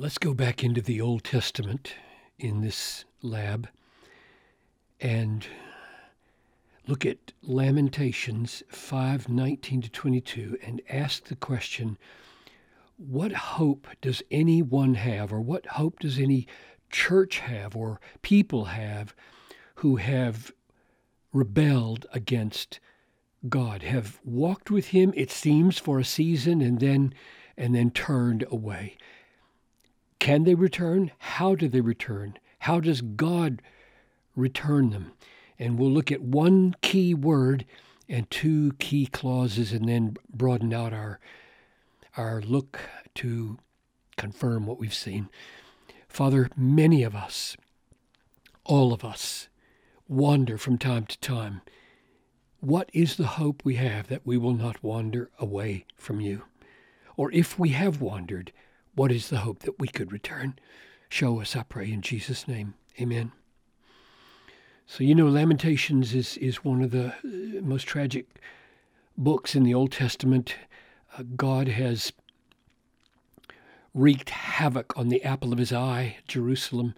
Let's go back into the Old Testament in this lab and look at Lamentations 5:19 to 22 and ask the question what hope does anyone have or what hope does any church have or people have who have rebelled against God have walked with him it seems for a season and then and then turned away can they return? How do they return? How does God return them? And we'll look at one key word and two key clauses and then broaden out our our look to confirm what we've seen. Father, many of us, all of us, wander from time to time. What is the hope we have that we will not wander away from you? Or if we have wandered, what is the hope that we could return? Show us, I pray, in Jesus' name. Amen. So, you know, Lamentations is, is one of the uh, most tragic books in the Old Testament. Uh, God has wreaked havoc on the apple of his eye, Jerusalem,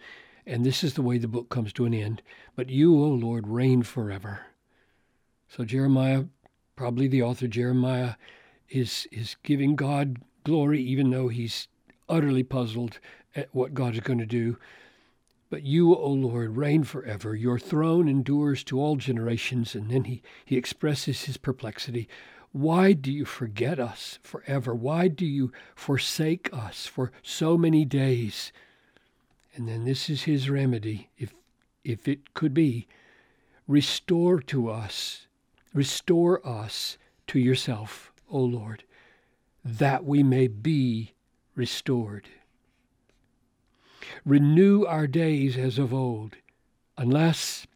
and this is the way the book comes to an end. But you, O Lord, reign forever. So Jeremiah, probably the author Jeremiah, is is giving God glory, even though he's utterly puzzled at what God is going to do. But you, O Lord, reign forever. Your throne endures to all generations. And then he, he expresses his perplexity. Why do you forget us forever? Why do you forsake us for so many days? And then this is his remedy, if, if it could be. Restore to us, restore us to yourself, O Lord, that we may be restored. Renew our days as of old, unless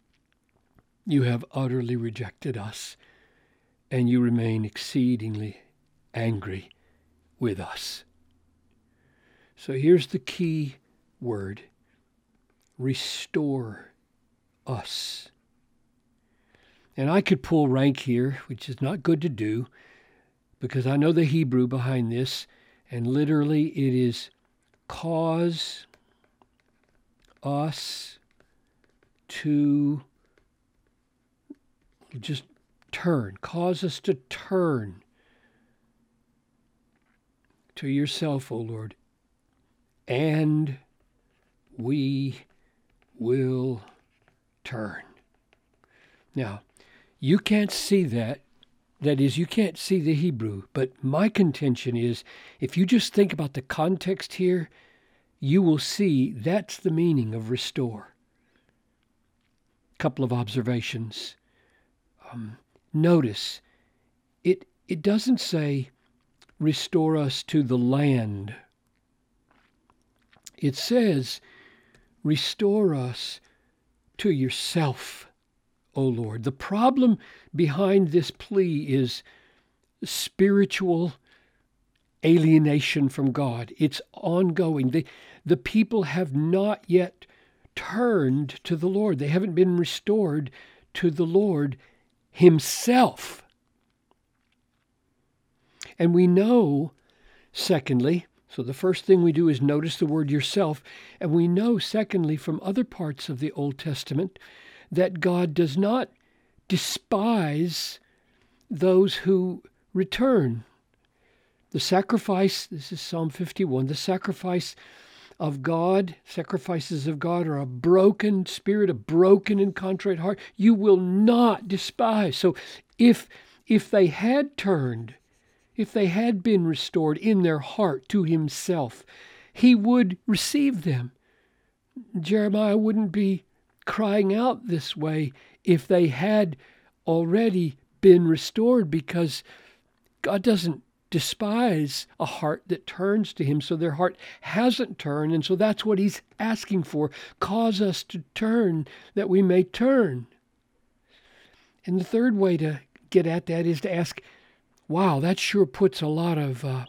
you have utterly rejected us and you remain exceedingly angry with us. So here's the key word restore us. And I could pull rank here, which is not good to do, because I know the Hebrew behind this. And literally, it is cause us to just turn, cause us to turn to yourself, O Lord, and we will turn. Now, you can't see that that is, you can't see the Hebrew, but my contention is if you just think about the context here, you will see that's the meaning of restore. Couple of observations. Um, notice, it, it doesn't say restore us to the land. It says restore us to yourself. O Lord. The problem behind this plea is spiritual alienation from God. It's ongoing. The, the people have not yet turned to the Lord, they haven't been restored to the Lord Himself. And we know, secondly, so the first thing we do is notice the word yourself. And we know, secondly, from other parts of the Old Testament, that God does not despise those who return. The sacrifice, this is Psalm 51, the sacrifice of God, sacrifices of God are a broken spirit, a broken and contrite heart. You will not despise. So if if they had turned, if they had been restored in their heart to himself, he would receive them. Jeremiah wouldn't be crying out this way if they had already been restored because God doesn't despise a heart that turns to Him. So their heart hasn't turned. And so that's what He's asking for. Cause us to turn that we may turn. And the third way to get at that is to ask, wow, that sure puts a lot of uh,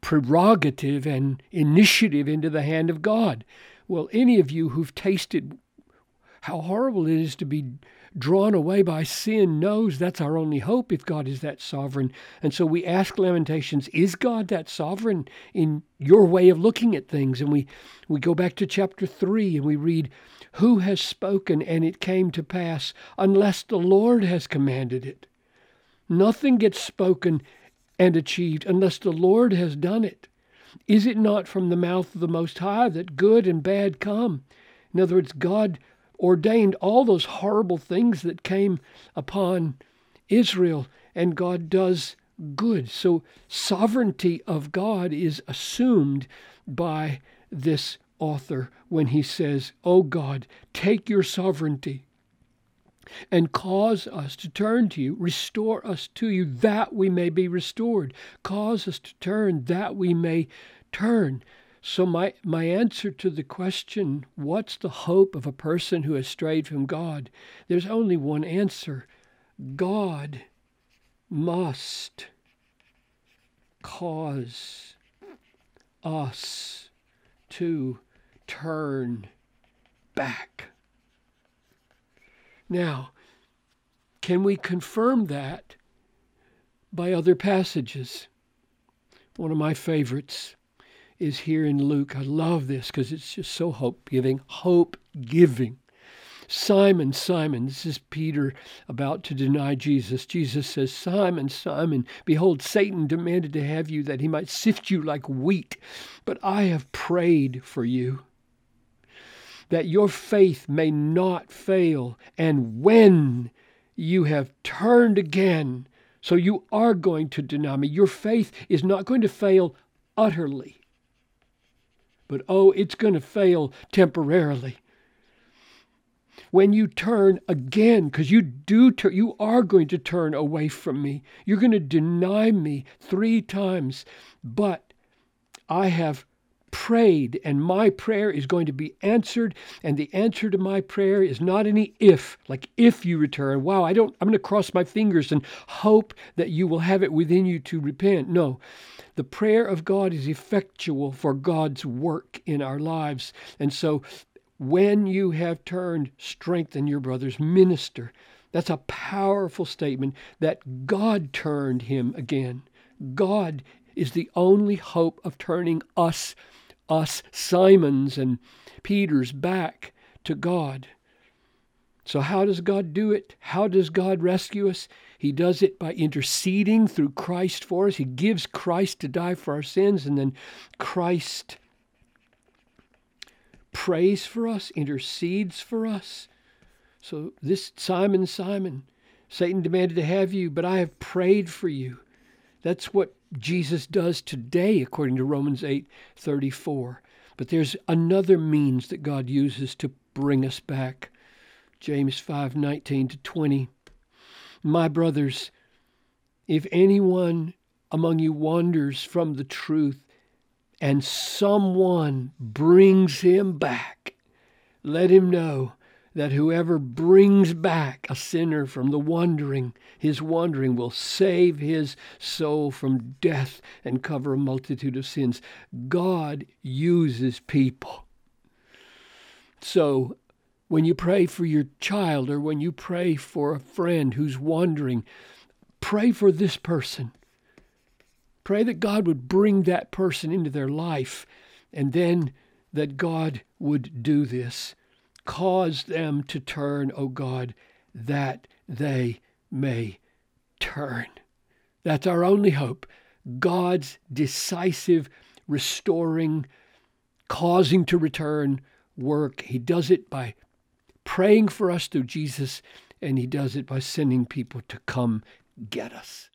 prerogative and initiative into the hand of God. Well, any of you who've tasted how horrible it is to be drawn away by sin knows that's our only hope if God is that sovereign. And so we ask Lamentations, is God that sovereign in your way of looking at things? And we, we go back to chapter 3 and we read, Who has spoken and it came to pass unless the Lord has commanded it? Nothing gets spoken and achieved unless the Lord has done it. Is it not from the mouth of the Most High that good and bad come? In other words, God ordained all those horrible things that came upon Israel, and God does good. So, sovereignty of God is assumed by this author when he says, Oh God, take your sovereignty and cause us to turn to you, restore us to you, that we may be restored. Cause us to turn, that we may turn. So, my, my answer to the question, what's the hope of a person who has strayed from God? There's only one answer God must cause us to turn back. Now, can we confirm that by other passages? One of my favorites is here in Luke. I love this because it's just so hope giving. Hope giving. Simon, Simon, this is Peter about to deny Jesus. Jesus says, Simon, Simon, behold, Satan demanded to have you that he might sift you like wheat, but I have prayed for you that your faith may not fail. And when you have turned again, so you are going to deny me, your faith is not going to fail utterly. But oh, it's going to fail temporarily. When you turn again, because you do, tur- you are going to turn away from me. You're going to deny me three times. But I have prayed, and my prayer is going to be answered. And the answer to my prayer is not any if, like if you return. Wow, I don't, I'm going to cross my fingers and hope that you will have it within you to repent. No, the prayer of God is effectual for God's work in our lives. And so when you have turned, strengthen your brothers, minister. That's a powerful statement that God turned him again. God is the only hope of turning us, us Simons and Peters, back to God. So, how does God do it? How does God rescue us? He does it by interceding through Christ for us. He gives Christ to die for our sins, and then Christ prays for us, intercedes for us. So, this Simon, Simon, Satan demanded to have you, but I have prayed for you. That's what Jesus does today, according to Romans 8 34. But there's another means that God uses to bring us back. James 5:19 to 20. My brothers, if anyone among you wanders from the truth and someone brings him back, let him know that whoever brings back a sinner from the wandering, his wandering will save his soul from death and cover a multitude of sins. God uses people. So when you pray for your child or when you pray for a friend who's wandering, pray for this person. Pray that God would bring that person into their life and then that God would do this. Cause them to turn, O oh God, that they may turn. That's our only hope. God's decisive, restoring, causing to return work. He does it by praying for us through Jesus, and He does it by sending people to come get us.